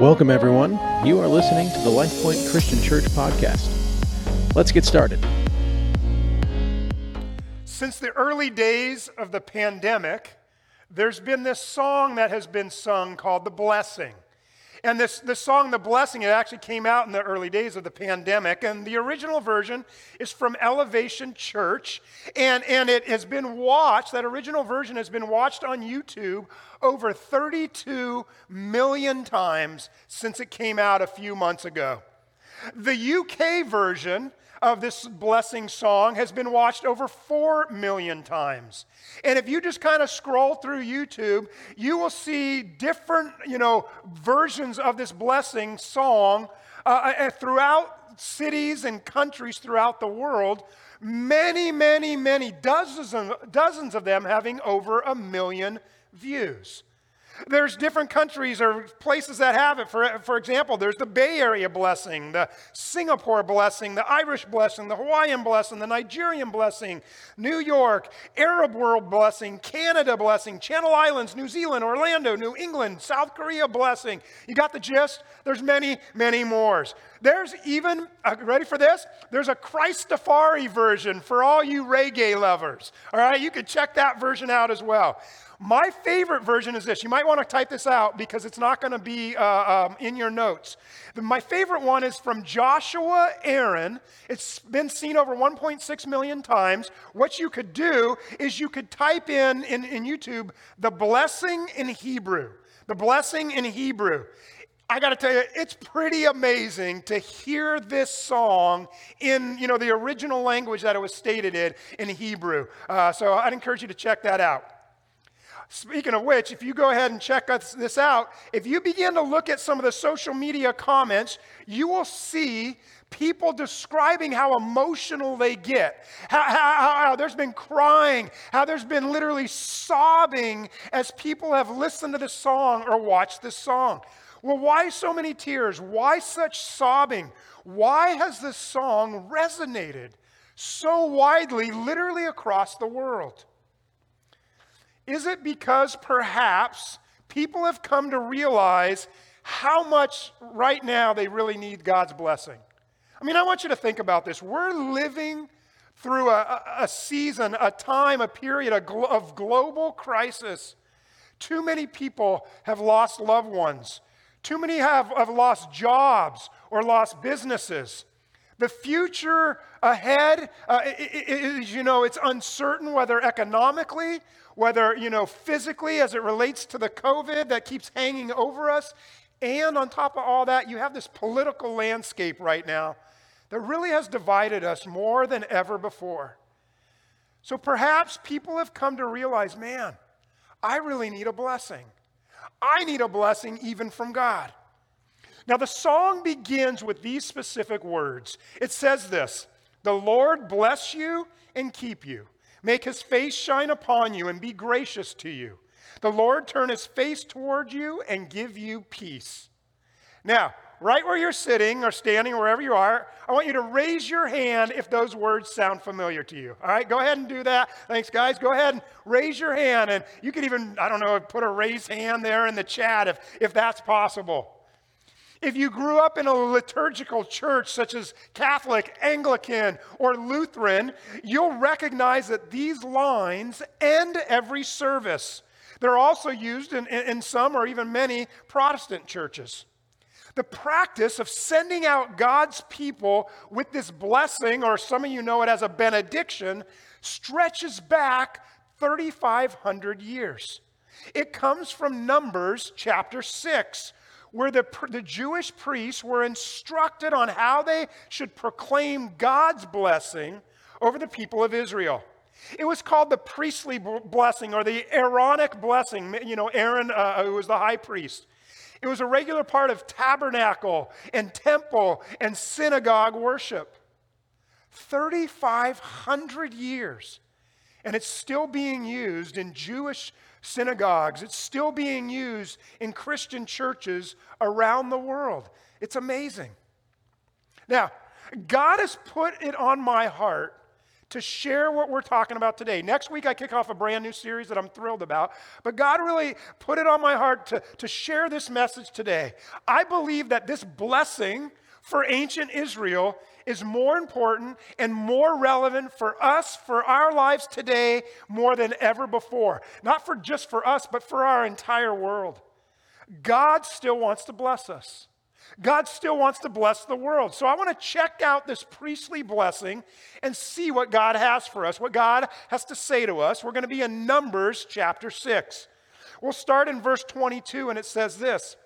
Welcome, everyone. You are listening to the LifePoint Christian Church podcast. Let's get started. Since the early days of the pandemic, there's been this song that has been sung called The Blessing. And this, this song, The Blessing, it actually came out in the early days of the pandemic. And the original version is from Elevation Church. And, and it has been watched, that original version has been watched on YouTube over 32 million times since it came out a few months ago. The UK version of this blessing song has been watched over 4 million times. And if you just kind of scroll through YouTube, you will see different, you know, versions of this blessing song uh, uh, uh throughout cities and countries throughout the world. Many, many, many dozens, dozens of them having over a million views. There's different countries or places that have it. For, for example, there's the Bay Area blessing, the Singapore blessing, the Irish blessing, the Hawaiian blessing, the Nigerian blessing, New York, Arab world blessing, Canada blessing, Channel Islands, New Zealand, Orlando, New England, South Korea blessing. You got the gist? There's many, many more. There's even, uh, ready for this? There's a Christafari version for all you reggae lovers. All right, you can check that version out as well. My favorite version is this. You might want to type this out because it's not going to be uh, um, in your notes. My favorite one is from Joshua Aaron. It's been seen over 1.6 million times. What you could do is you could type in, in, in YouTube the blessing in Hebrew. The blessing in Hebrew. I got to tell you, it's pretty amazing to hear this song in, you know, the original language that it was stated in, in Hebrew. Uh, so I'd encourage you to check that out. Speaking of which, if you go ahead and check this out, if you begin to look at some of the social media comments, you will see people describing how emotional they get, how, how, how, there's been crying, how there's been literally sobbing as people have listened to the song or watched the song. Well, why so many tears? Why such sobbing? Why has this song resonated so widely, literally across the world? Is it because perhaps people have come to realize how much right now they really need God's blessing? I mean, I want you to think about this. We're living through a, a season, a time, a period of global crisis. Too many people have lost loved ones. Too many have, have lost jobs or lost businesses. The future ahead uh, is, you know, it's uncertain whether economically, whether, you know, physically as it relates to the COVID that keeps hanging over us. And on top of all that, you have this political landscape right now that really has divided us more than ever before. So perhaps people have come to realize man, I really need a blessing. I need a blessing even from God. Now, the song begins with these specific words. It says this The Lord bless you and keep you, make his face shine upon you and be gracious to you. The Lord turn his face toward you and give you peace. Now, right where you're sitting or standing, wherever you are, I want you to raise your hand if those words sound familiar to you. All right, go ahead and do that. Thanks, guys. Go ahead and raise your hand. And you could even, I don't know, put a raised hand there in the chat if, if that's possible. If you grew up in a liturgical church such as Catholic, Anglican, or Lutheran, you'll recognize that these lines end every service. They're also used in, in, some or even many Protestant churches. The practice of sending out God's people with this blessing, or some of you know it as a benediction, stretches back 3,500 years. It comes from Numbers chapter 6, where the, the Jewish priests were instructed on how they should proclaim God's blessing over the people of Israel. It was called the priestly blessing or the Aaronic blessing. You know, Aaron, uh, who was the high priest. It was a regular part of tabernacle and temple and synagogue worship. 3,500 years. And it's still being used in Jewish synagogues. It's still being used in Christian churches around the world. It's amazing. Now, God has put it on my heart to share what we're talking about today. Next week, I kick off a brand new series that I'm thrilled about, but God really put it on my heart to, to share this message today. I believe that this blessing for ancient Israel is more important and more relevant for us, for our lives today, more than ever before. Not for just for us, but for our entire world. God still wants to bless us. God still wants to bless the world. So I want to check out this priestly blessing and see what God has for us, what God has to say to us. We're going to be in Numbers chapter 6. We'll start in verse 22, and it says this.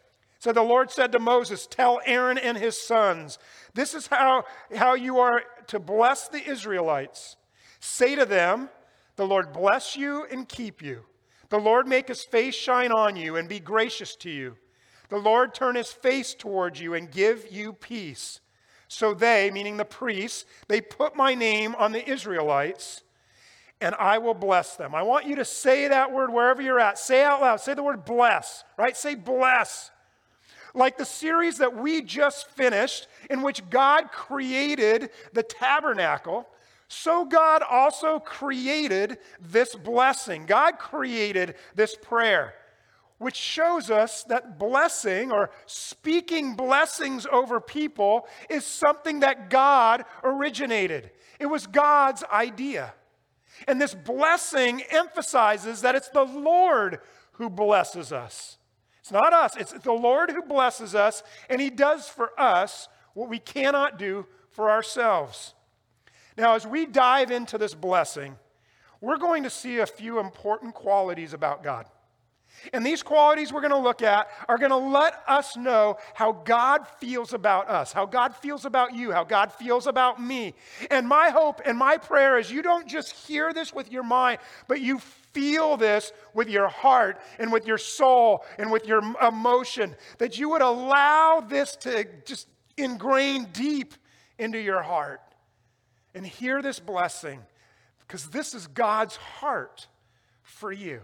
So the Lord said to Moses, Tell Aaron and his sons, this is how, how you are to bless the Israelites. Say to them, The Lord bless you and keep you. The Lord make his face shine on you and be gracious to you. The Lord turn his face towards you and give you peace. So they, meaning the priests, they put my name on the Israelites, and I will bless them. I want you to say that word wherever you're at. Say out loud. Say the word bless, right? Say bless. Like the series that we just finished, in which God created the tabernacle, so God also created this blessing. God created this prayer which shows us that blessing or speaking blessings over people is something that God originated. It was God's idea. And this blessing emphasizes that it's the Lord who blesses us. It's not us, it's the Lord who blesses us, and He does for us what we cannot do for ourselves. Now, as we dive into this blessing, we're going to see a few important qualities about God. And these qualities we're going to look at are going to let us know how God feels about us, how God feels about you, how God feels about me. And my hope and my prayer is you don't just hear this with your mind, but you feel this with your heart and with your soul and with your emotion, that you would allow this to just ingrain deep into your heart and hear this blessing because this is God's heart for you.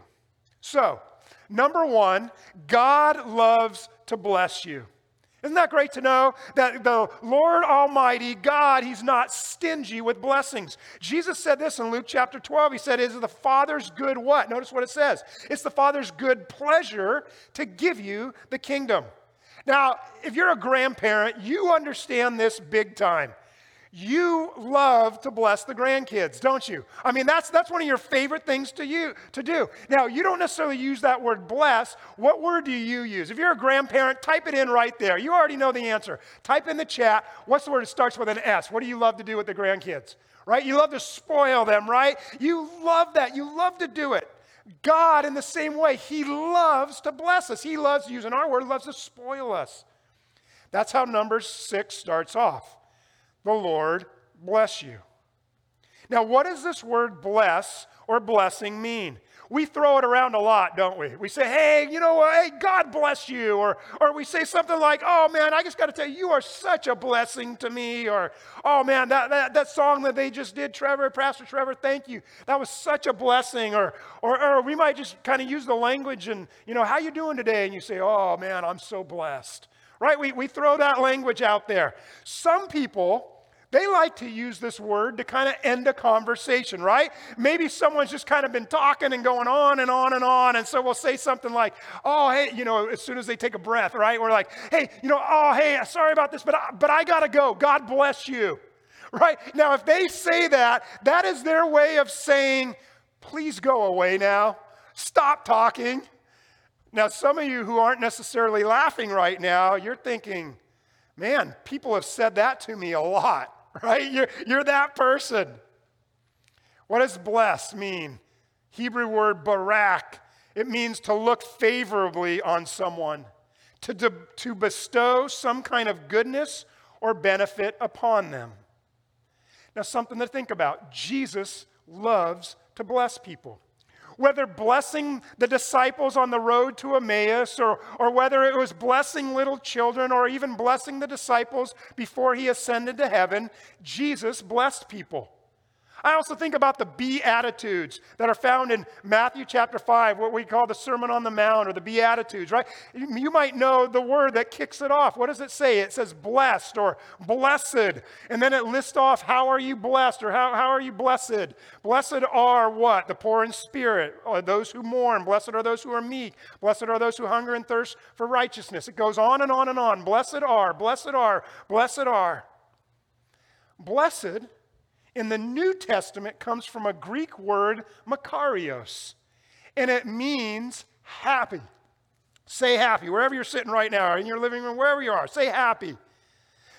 So, Number one, God loves to bless you. Isn't that great to know that the Lord Almighty, God, He's not stingy with blessings? Jesus said this in Luke chapter 12. He said, Is the Father's good what? Notice what it says. It's the Father's good pleasure to give you the kingdom. Now, if you're a grandparent, you understand this big time. You love to bless the grandkids, don't you? I mean, that's, that's one of your favorite things to, you, to do. Now, you don't necessarily use that word bless. What word do you use? If you're a grandparent, type it in right there. You already know the answer. Type in the chat. What's the word that starts with an S? What do you love to do with the grandkids? Right? You love to spoil them, right? You love that. You love to do it. God, in the same way, He loves to bless us. He loves, using our word, loves to spoil us. That's how Numbers 6 starts off. The Lord bless you. Now, what does this word bless or blessing mean? We throw it around a lot, don't we? We say, hey, you know? Hey, God bless you. Or, or we say something like, oh man, I just got to tell you, you are such a blessing to me. Or, oh man, that, that, that song that they just did, Trevor, Pastor Trevor, thank you. That was such a blessing. Or, or, or we might just kind of use the language and, you know, how you doing today? And you say, oh man, I'm so blessed. Right? We, we throw that language out there. Some people, they like to use this word to kind of end a conversation, right? Maybe someone's just kind of been talking and going on and on and on. And so we'll say something like, oh, hey, you know, as soon as they take a breath, right? We're like, hey, you know, oh, hey, sorry about this, but I, but I got to go. God bless you, right? Now, if they say that, that is their way of saying, please go away now. Stop talking. Now, some of you who aren't necessarily laughing right now, you're thinking, man, people have said that to me a lot. right? You're, you're that person. What does bless mean? Hebrew word barak. It means to look favorably on someone, to, de- to bestow some kind of goodness or benefit upon them. Now, something to think about Jesus loves to bless people whether blessing the disciples on the road to Emmaus, or, or whether it was blessing little children, or even blessing the disciples before he ascended to heaven, Jesus blessed people. I also think about the Beatitudes that are found in Matthew chapter 5, what we call the Sermon on the Mount or the Beatitudes, right? You might know the word that kicks it off. What does it say? It says blessed or blessed. And then it lists off how are you blessed or how, how are you blessed? Blessed are what? The poor in spirit, or those who mourn. Blessed are those who are meek. Blessed are those who hunger and thirst for righteousness. It goes on and on and on. Blessed are, blessed are, blessed are. Blessed in the New Testament comes from a Greek word, makarios, and it means happy. Say happy. Wherever you're sitting right now, in your living room, wherever you are, say happy.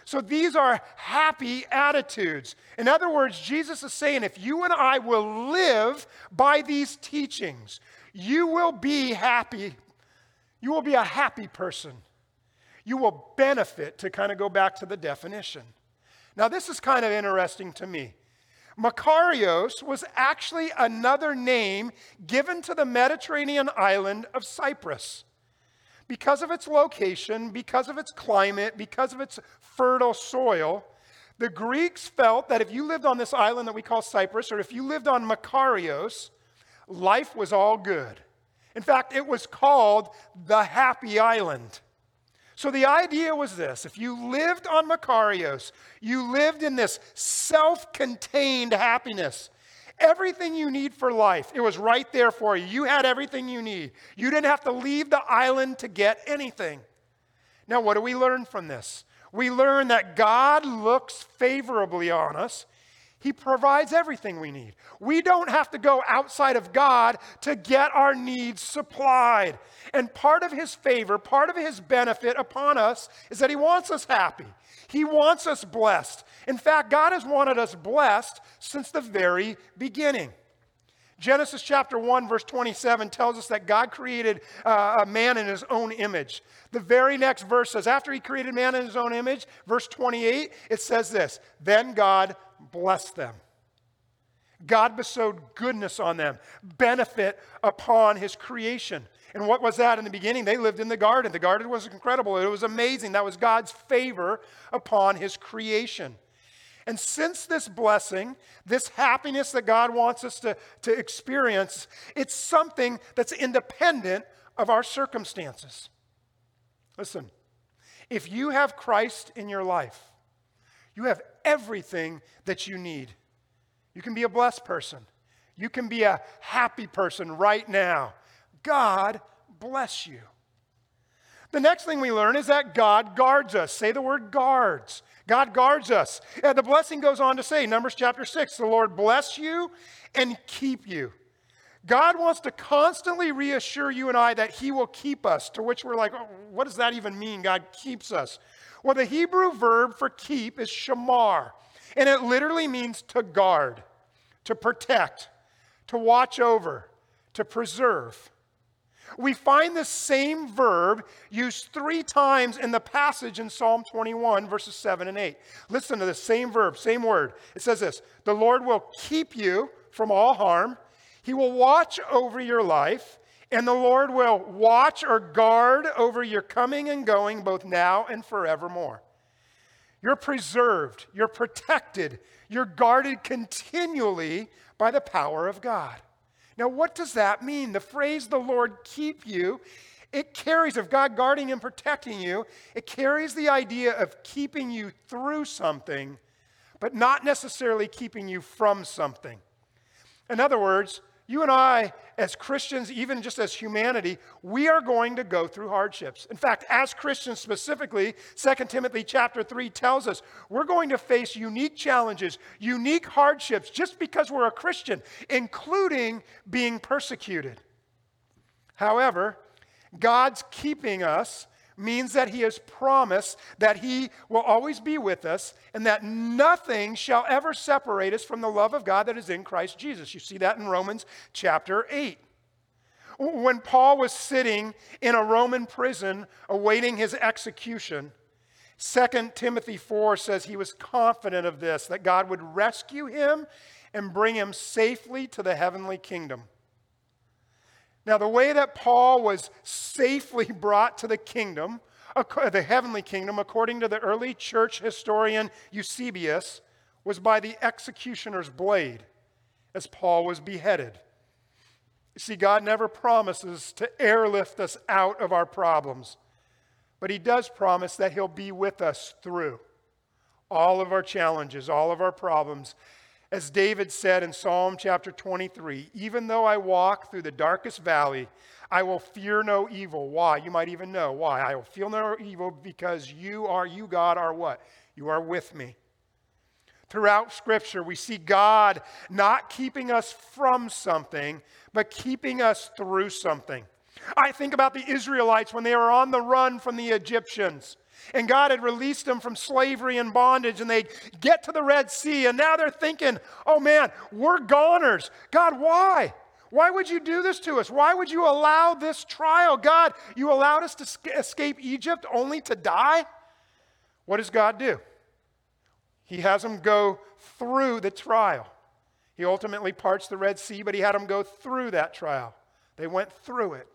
So these are happy attitudes. In other words, Jesus is saying if you and I will live by these teachings, you will be happy. You will be a happy person. You will benefit, to kind of go back to the definition. Now, this is kind of interesting to me. Makarios was actually another name given to the Mediterranean island of Cyprus. Because of its location, because of its climate, because of its fertile soil, the Greeks felt that if you lived on this island that we call Cyprus, or if you lived on Makarios, life was all good. In fact, it was called the Happy Island. So the idea was this if you lived on Makarios, you lived in this self contained happiness. Everything you need for life, it was right there for you. You had everything you need. You didn't have to leave the island to get anything. Now, what do we learn from this? We learn that God looks favorably on us he provides everything we need. We don't have to go outside of God to get our needs supplied. And part of His favor, part of His benefit upon us is that He wants us happy. He wants us blessed. In fact, God has wanted us blessed since the very beginning. Genesis chapter 1, verse 27 tells us that God created uh, a man in his own image. The very next verse says, after he created man in his own image, verse 28, it says this Then God blessed them. God bestowed goodness on them, benefit upon his creation. And what was that in the beginning? They lived in the garden. The garden was incredible. It was amazing. That was God's favor upon his creation. And since this blessing, this happiness that God wants us to, to experience, it's something that's independent of our circumstances. Listen, if you have Christ in your life, you have everything that you need. You can be a blessed person. You can be a happy person right now. God bless you. The next thing we learn is that God guards us. Say the word guards. God guards us. And the blessing goes on to say, Numbers chapter 6, the Lord bless you and keep you. God wants to constantly reassure you and I that He will keep us, to which we're like, oh, what does that even mean? God keeps us. Well, the Hebrew verb for keep is shamar, and it literally means to guard, to protect, to watch over, to preserve. We find the same verb used three times in the passage in Psalm 21, verses 7 and 8. Listen to the same verb, same word. It says this The Lord will keep you from all harm, He will watch over your life. And the Lord will watch or guard over your coming and going both now and forevermore. You're preserved, you're protected, you're guarded continually by the power of God. Now, what does that mean? The phrase, the Lord keep you, it carries, of God guarding and protecting you, it carries the idea of keeping you through something, but not necessarily keeping you from something. In other words, you and I, as Christians, even just as humanity, we are going to go through hardships. In fact, as Christians specifically, 2 Timothy chapter 3 tells us we're going to face unique challenges, unique hardships just because we're a Christian, including being persecuted. However, God's keeping us means that he has promised that he will always be with us and that nothing shall ever separate us from the love of God that is in Christ Jesus. You see that in Romans chapter 8. When Paul was sitting in a Roman prison awaiting his execution, 2 Timothy 4 says he was confident of this, that God would rescue him and bring him safely to the heavenly kingdom. Now, the way that Paul was safely brought to the kingdom, the heavenly kingdom, according to the early church historian Eusebius, was by the executioner's blade as Paul was beheaded. You see, God never promises to airlift us out of our problems, but He does promise that He'll be with us through all of our challenges, all of our problems. As David said in Psalm chapter 23, even though I walk through the darkest valley, I will fear no evil. Why? You might even know why. I will feel no evil because you are, you, God, are what? You are with me. Throughout Scripture, we see God not keeping us from something, but keeping us through something. I think about the Israelites when they were on the run from the Egyptians. And God had released them from slavery and bondage, and they get to the Red Sea, and now they're thinking, oh man, we're goners. God, why? Why would you do this to us? Why would you allow this trial? God, you allowed us to escape Egypt only to die? What does God do? He has them go through the trial. He ultimately parts the Red Sea, but he had them go through that trial. They went through it.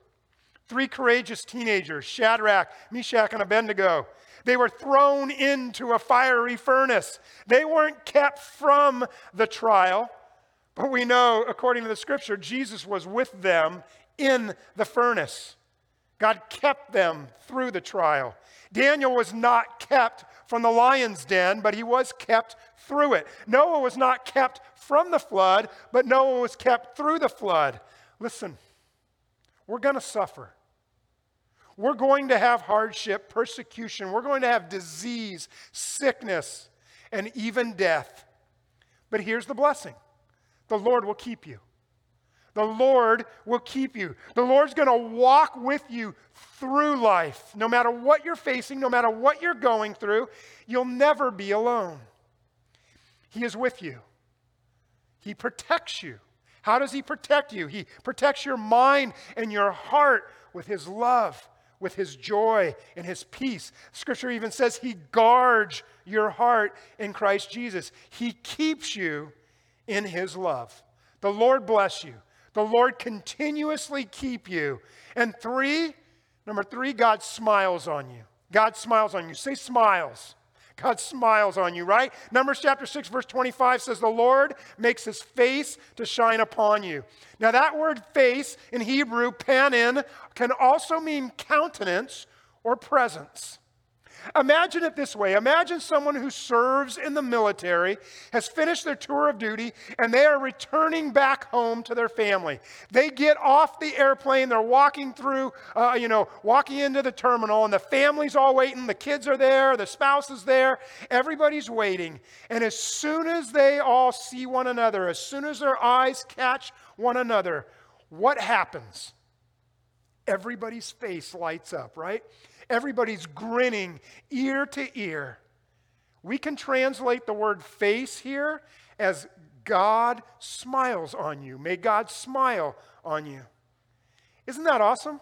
Three courageous teenagers, Shadrach, Meshach, and Abednego. They were thrown into a fiery furnace. They weren't kept from the trial, but we know, according to the scripture, Jesus was with them in the furnace. God kept them through the trial. Daniel was not kept from the lion's den, but he was kept through it. Noah was not kept from the flood, but Noah was kept through the flood. Listen, we're going to suffer. We're going to have hardship, persecution. We're going to have disease, sickness, and even death. But here's the blessing the Lord will keep you. The Lord will keep you. The Lord's going to walk with you through life. No matter what you're facing, no matter what you're going through, you'll never be alone. He is with you, He protects you. How does He protect you? He protects your mind and your heart with His love, with His joy, and His peace. Scripture even says He guards your heart in Christ Jesus. He keeps you in His love. The Lord bless you. The Lord continuously keep you. And three, number three, God smiles on you. God smiles on you. Say smiles. God smiles on you, right? Numbers chapter 6, verse 25 says, The Lord makes his face to shine upon you. Now, that word face in Hebrew, panim, can also mean countenance or presence. Imagine it this way Imagine someone who serves in the military, has finished their tour of duty, and they are returning back home to their family. They get off the airplane, they're walking through, uh, you know, walking into the terminal, and the family's all waiting. The kids are there, the spouse is there, everybody's waiting. And as soon as they all see one another, as soon as their eyes catch one another, what happens? Everybody's face lights up, right? Everybody's grinning ear to ear. We can translate the word face here as God smiles on you. May God smile on you. Isn't that awesome?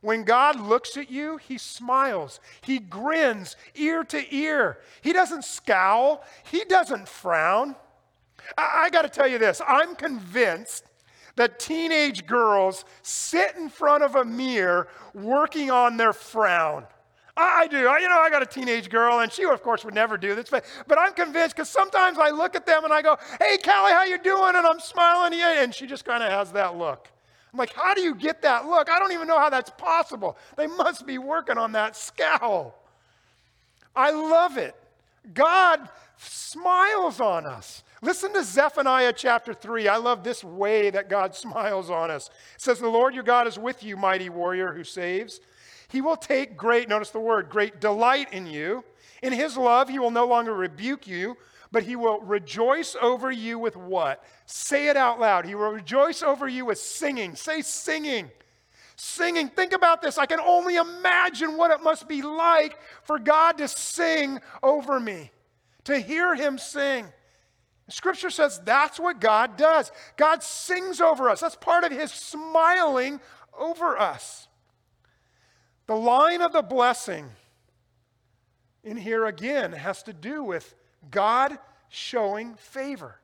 When God looks at you, he smiles. He grins ear to ear. He doesn't scowl, he doesn't frown. I, I got to tell you this I'm convinced that teenage girls sit in front of a mirror working on their frown. I, do. I, you know, I got a teenage girl, and she, of course, would never do this. But, but I'm convinced because sometimes I look at them and I go, "Hey, Callie, how you doing?" And I'm smiling and she just kind of has that look. I'm like, "How do you get that look? I don't even know how that's possible. They must be working on that scowl." I love it. God smiles on us. Listen to Zephaniah chapter 3. I love this way that God smiles on us. It says, The Lord your God is with you, mighty warrior who saves. He will take great, notice the word, great delight in you. In his love, he will no longer rebuke you, but he will rejoice over you with what? Say it out loud. He will rejoice over you with singing. Say singing. Singing. Think about this. I can only imagine what it must be like for God to sing over me, to hear him sing. Scripture says that's what God does. God sings over us. That's part of his smiling over us. The line of the blessing in here again has to do with God showing favor.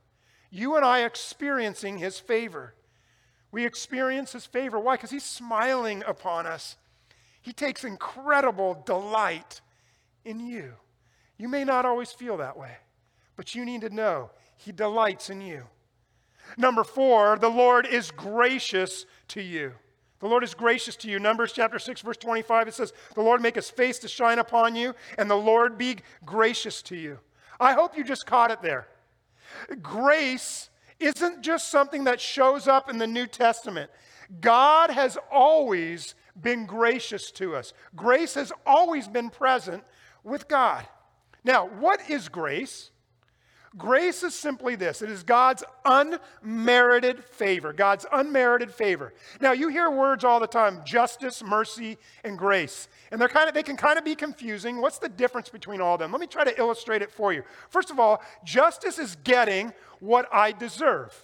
You and I experiencing his favor. We experience his favor. Why? Because he's smiling upon us. He takes incredible delight in you. You may not always feel that way but you need to know He delights in you. Number four, the Lord is gracious to you. The Lord is gracious to you. Numbers chapter 6, verse 25, it says, The Lord make his face to shine upon you, and the Lord be gracious to you. I hope you just caught it there. Grace isn't just something that shows up in the New Testament. God has always been gracious to us. Grace has always been present with God. Now, what is grace? Grace is simply this it is God's unmerited favor. God's unmerited favor. Now, you hear words all the time justice, mercy, and grace. And they're kind of, they can kind of be confusing. What's the difference between all of them? Let me try to illustrate it for you. First of all, justice is getting what I deserve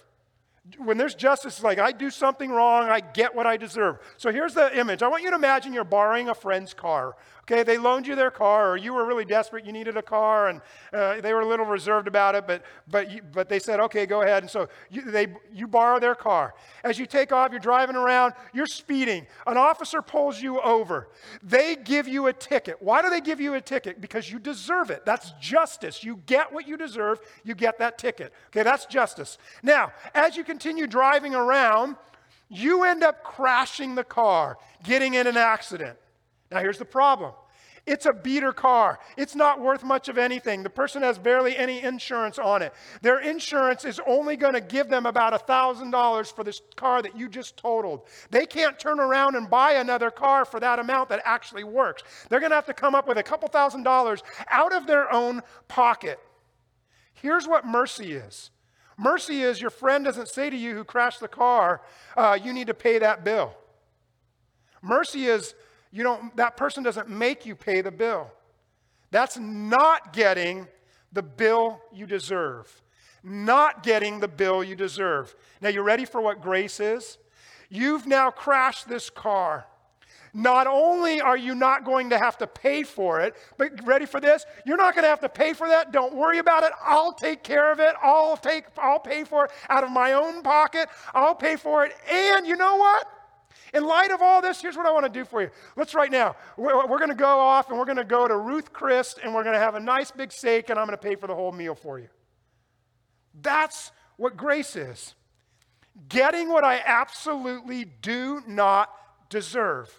when there's justice, it's like I do something wrong, I get what I deserve. So here's the image. I want you to imagine you're borrowing a friend's car. Okay, they loaned you their car, or you were really desperate, you needed a car, and uh, they were a little reserved about it, but, but, you, but they said, okay, go ahead. And so you, they, you borrow their car. As you take off, you're driving around, you're speeding. An officer pulls you over. They give you a ticket. Why do they give you a ticket? Because you deserve it. That's justice. You get what you deserve, you get that ticket. Okay, that's justice. Now, as you continue driving around, you end up crashing the car, getting in an accident. Now, here's the problem it's a beater car. It's not worth much of anything. The person has barely any insurance on it. Their insurance is only going to give them about $1,000 for this car that you just totaled. They can't turn around and buy another car for that amount that actually works. They're going to have to come up with a couple thousand dollars out of their own pocket. Here's what mercy is mercy is your friend doesn't say to you who crashed the car, uh, you need to pay that bill. Mercy is you don't, that person doesn't make you pay the bill. That's not getting the bill you deserve. Not getting the bill you deserve. Now, you ready for what grace is? You've now crashed this car. Not only are you not going to have to pay for it, but ready for this? You're not going to have to pay for that. Don't worry about it. I'll take care of it. I'll take I'll pay for it out of my own pocket. I'll pay for it. And you know what? In light of all this, here's what I want to do for you. Let's right now, we're, we're going to go off and we're going to go to Ruth Chris and we're going to have a nice big steak and I'm going to pay for the whole meal for you. That's what grace is getting what I absolutely do not deserve.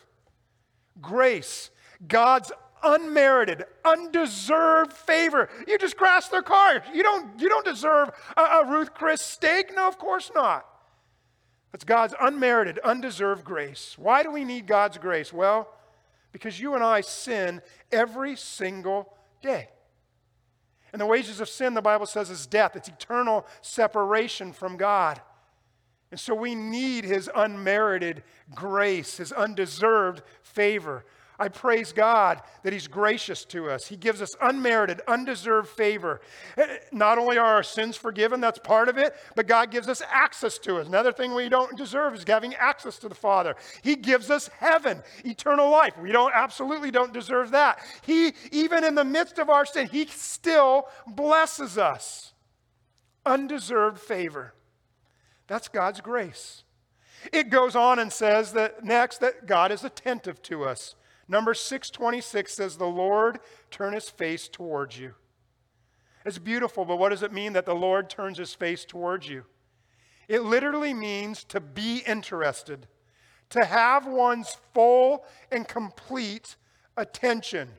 Grace, God's unmerited, undeserved favor. You just crashed their car. You don't, you don't deserve a, a Ruth Chris steak. No, of course not. That's God's unmerited, undeserved grace. Why do we need God's grace? Well, because you and I sin every single day. And the wages of sin, the Bible says, is death. It's eternal separation from God. And so we need his unmerited grace, his undeserved favor. I praise God that He's gracious to us. He gives us unmerited, undeserved favor. Eh, not only are our sins forgiven, that's part of it, but God gives us access to us. Another thing we don't deserve is having access to the Father. He gives us heaven, eternal life. We don't absolutely don't deserve that. He, even in the midst of our sin, He still blesses us. Undeserved favor. That's God's grace. It goes on and says that next that God is attentive to us. Number 626 says, The Lord turn his face towards you. It's beautiful, but what does it mean that the Lord turns his face towards you? It literally means to be interested, to have one's full and complete attention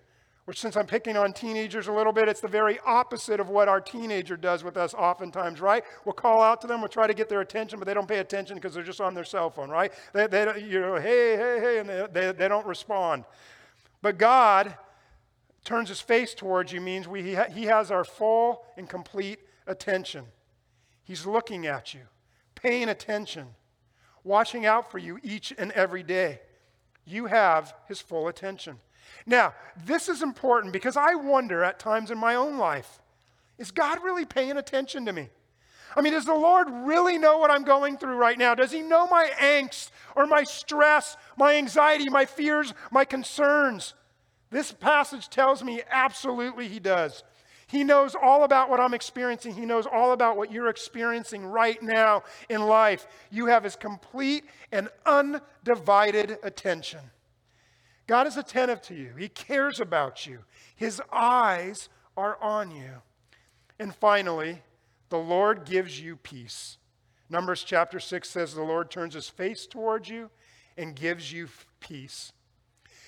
which since I'm picking on teenagers a little bit, it's the very opposite of what our teenager does with us oftentimes, right? We'll call out to them, we'll try to get their attention, but they don't pay attention because they're just on their cell phone, right? They, they you know, hey, hey, hey, and they, they, they don't respond. But God turns his face towards you means we, he, ha, he has our full and complete attention. He's looking at you, paying attention, watching out for you each and every day. You have his full attention. Now, this is important because I wonder at times in my own life is God really paying attention to me? I mean, does the Lord really know what I'm going through right now? Does He know my angst or my stress, my anxiety, my fears, my concerns? This passage tells me absolutely He does. He knows all about what I'm experiencing. He knows all about what you're experiencing right now in life. You have His complete and undivided attention. God is attentive to you, He cares about you, His eyes are on you. And finally, the Lord gives you peace. Numbers chapter 6 says the Lord turns his face towards you and gives you peace.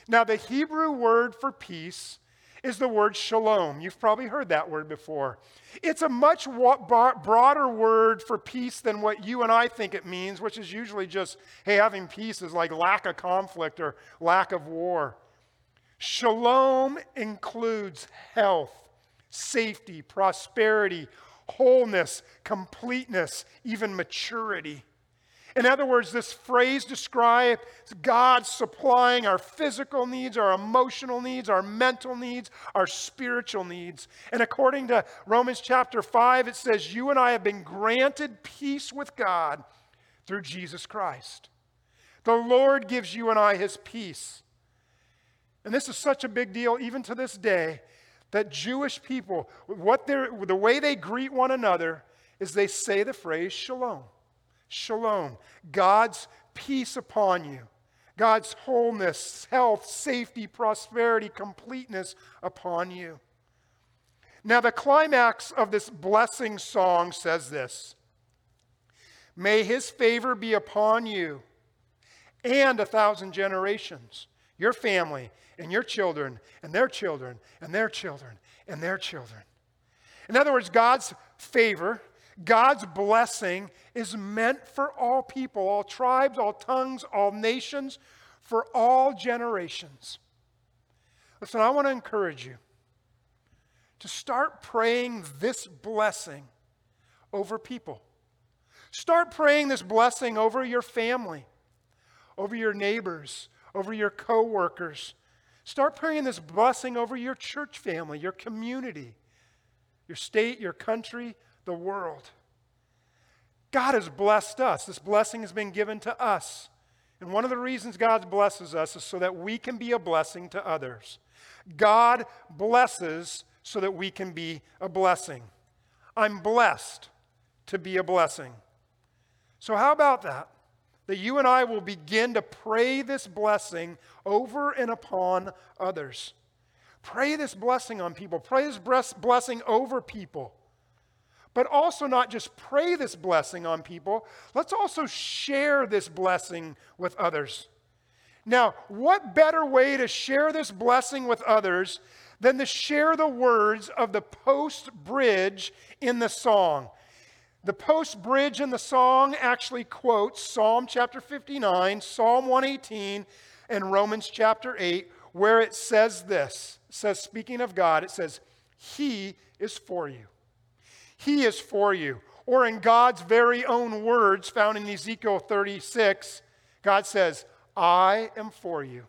Now, the Hebrew word for peace is the word shalom. You've probably heard that word before. It's a much broader word for peace than what you and I think it means, which is usually just, hey, having peace is like lack of conflict or lack of war. Shalom includes health, safety, prosperity, wholeness, completeness, even maturity. In other words, this phrase describes God supplying our physical needs, our emotional needs, our mental needs, our spiritual needs. And according to Romans chapter 5, it says, You and I have been granted peace with God through Jesus Christ. The Lord gives you and I his peace. And this is such a big deal, even to this day, that Jewish people, what the way they greet one another is they say the phrase shalom. Shalom. God's peace upon you. God's wholeness, health, safety, prosperity, completeness upon you. Now, the climax of this blessing song says this May his favor be upon you and a thousand generations, your family and your children and their children and their children and their children. In other words, God's favor, God's blessing is meant for all people, all tribes, all tongues, all nations, for all generations. Listen, I want to encourage you to start praying this blessing over people. Start praying this blessing over your family, over your neighbors, over your coworkers, Start praying this blessing over your church family, your community, your state, your country, the world. God has blessed us. This blessing has been given to us. And one of the reasons God blesses us is so that we can be a blessing to others. God blesses so that we can be a blessing. I'm blessed to be a blessing. So, how about that? that you and I will begin to pray this blessing over and upon others. Pray this blessing on people. Pray this blessing over people. But also, not just pray this blessing on people, let's also share this blessing with others. Now, what better way to share this blessing with others than to share the words of the post bridge in the song? The post bridge in the song actually quotes Psalm chapter 59, Psalm 118, and Romans chapter 8, where it says this. Says, speaking of God, it says, He is for you. He is for you. Or in God's very own words found in Ezekiel 36, God says, I am for you.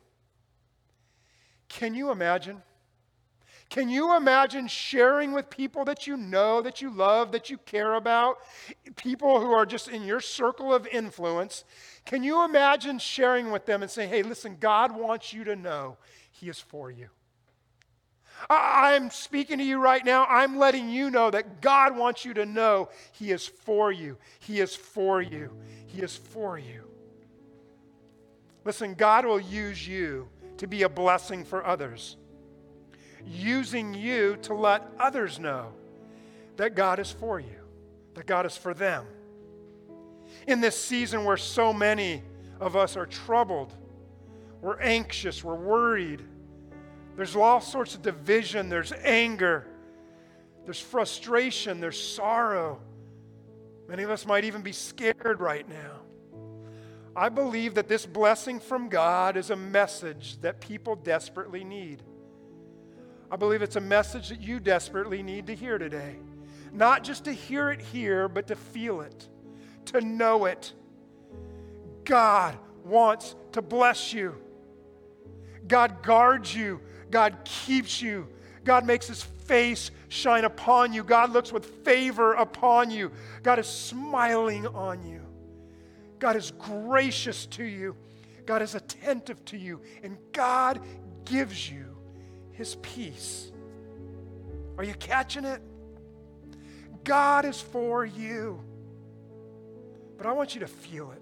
Can you imagine? Can you imagine sharing with people that you know, that you love, that you care about, people who are just in your circle of influence? Can you imagine sharing with them and saying, hey, listen, God wants you to know He is for you? I'm speaking to you right now. I'm letting you know that God wants you to know He is for you. He is for you. He is for you. Listen, God will use you to be a blessing for others using you to let others know that God is for you, that God is for them. In this season where so many of us are troubled, we're anxious, we're worried, there's all sorts of division, there's anger, there's frustration, there's sorrow. Many of us might even be scared right now. I believe that this blessing from God is a message that people desperately need. I believe it's a message that you desperately need to hear today. Not just to hear it here, but to feel it, to know it. God wants to bless you. God guards you. God keeps you. God makes his face shine upon you. God looks with favor upon you. God is smiling on you. God is gracious to you. God is attentive to you. And God gives you his peace. Are you catching it? God is for you. But I want you to feel it.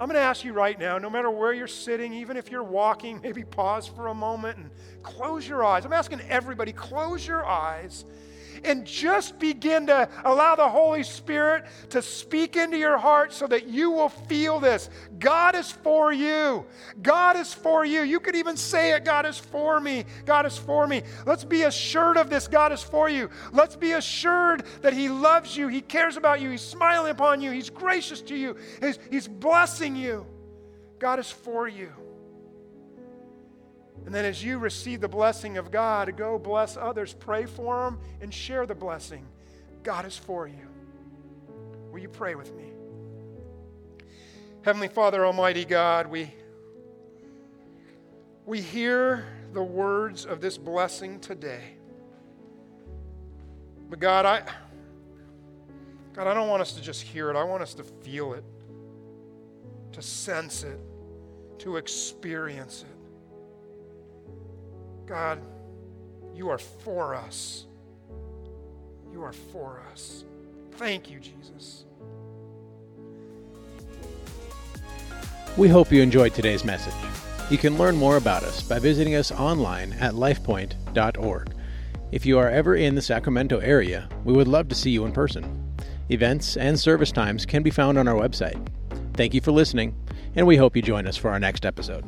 I'm going to ask you right now, no matter where you're sitting, even if you're walking, maybe pause for a moment and close your eyes. I'm asking everybody, close your eyes. And just begin to allow the Holy Spirit to speak into your heart so that you will feel this. God is for you. God is for you. You could even say it God is for me. God is for me. Let's be assured of this. God is for you. Let's be assured that He loves you. He cares about you. He's smiling upon you. He's gracious to you. He's, he's blessing you. God is for you. And then as you receive the blessing of God, go bless others, pray for them, and share the blessing. God is for you. Will you pray with me? Heavenly Father, Almighty God, we, we hear the words of this blessing today. But God, I God, I don't want us to just hear it. I want us to feel it, to sense it, to experience it. God, you are for us. You are for us. Thank you, Jesus. We hope you enjoyed today's message. You can learn more about us by visiting us online at lifepoint.org. If you are ever in the Sacramento area, we would love to see you in person. Events and service times can be found on our website. Thank you for listening, and we hope you join us for our next episode.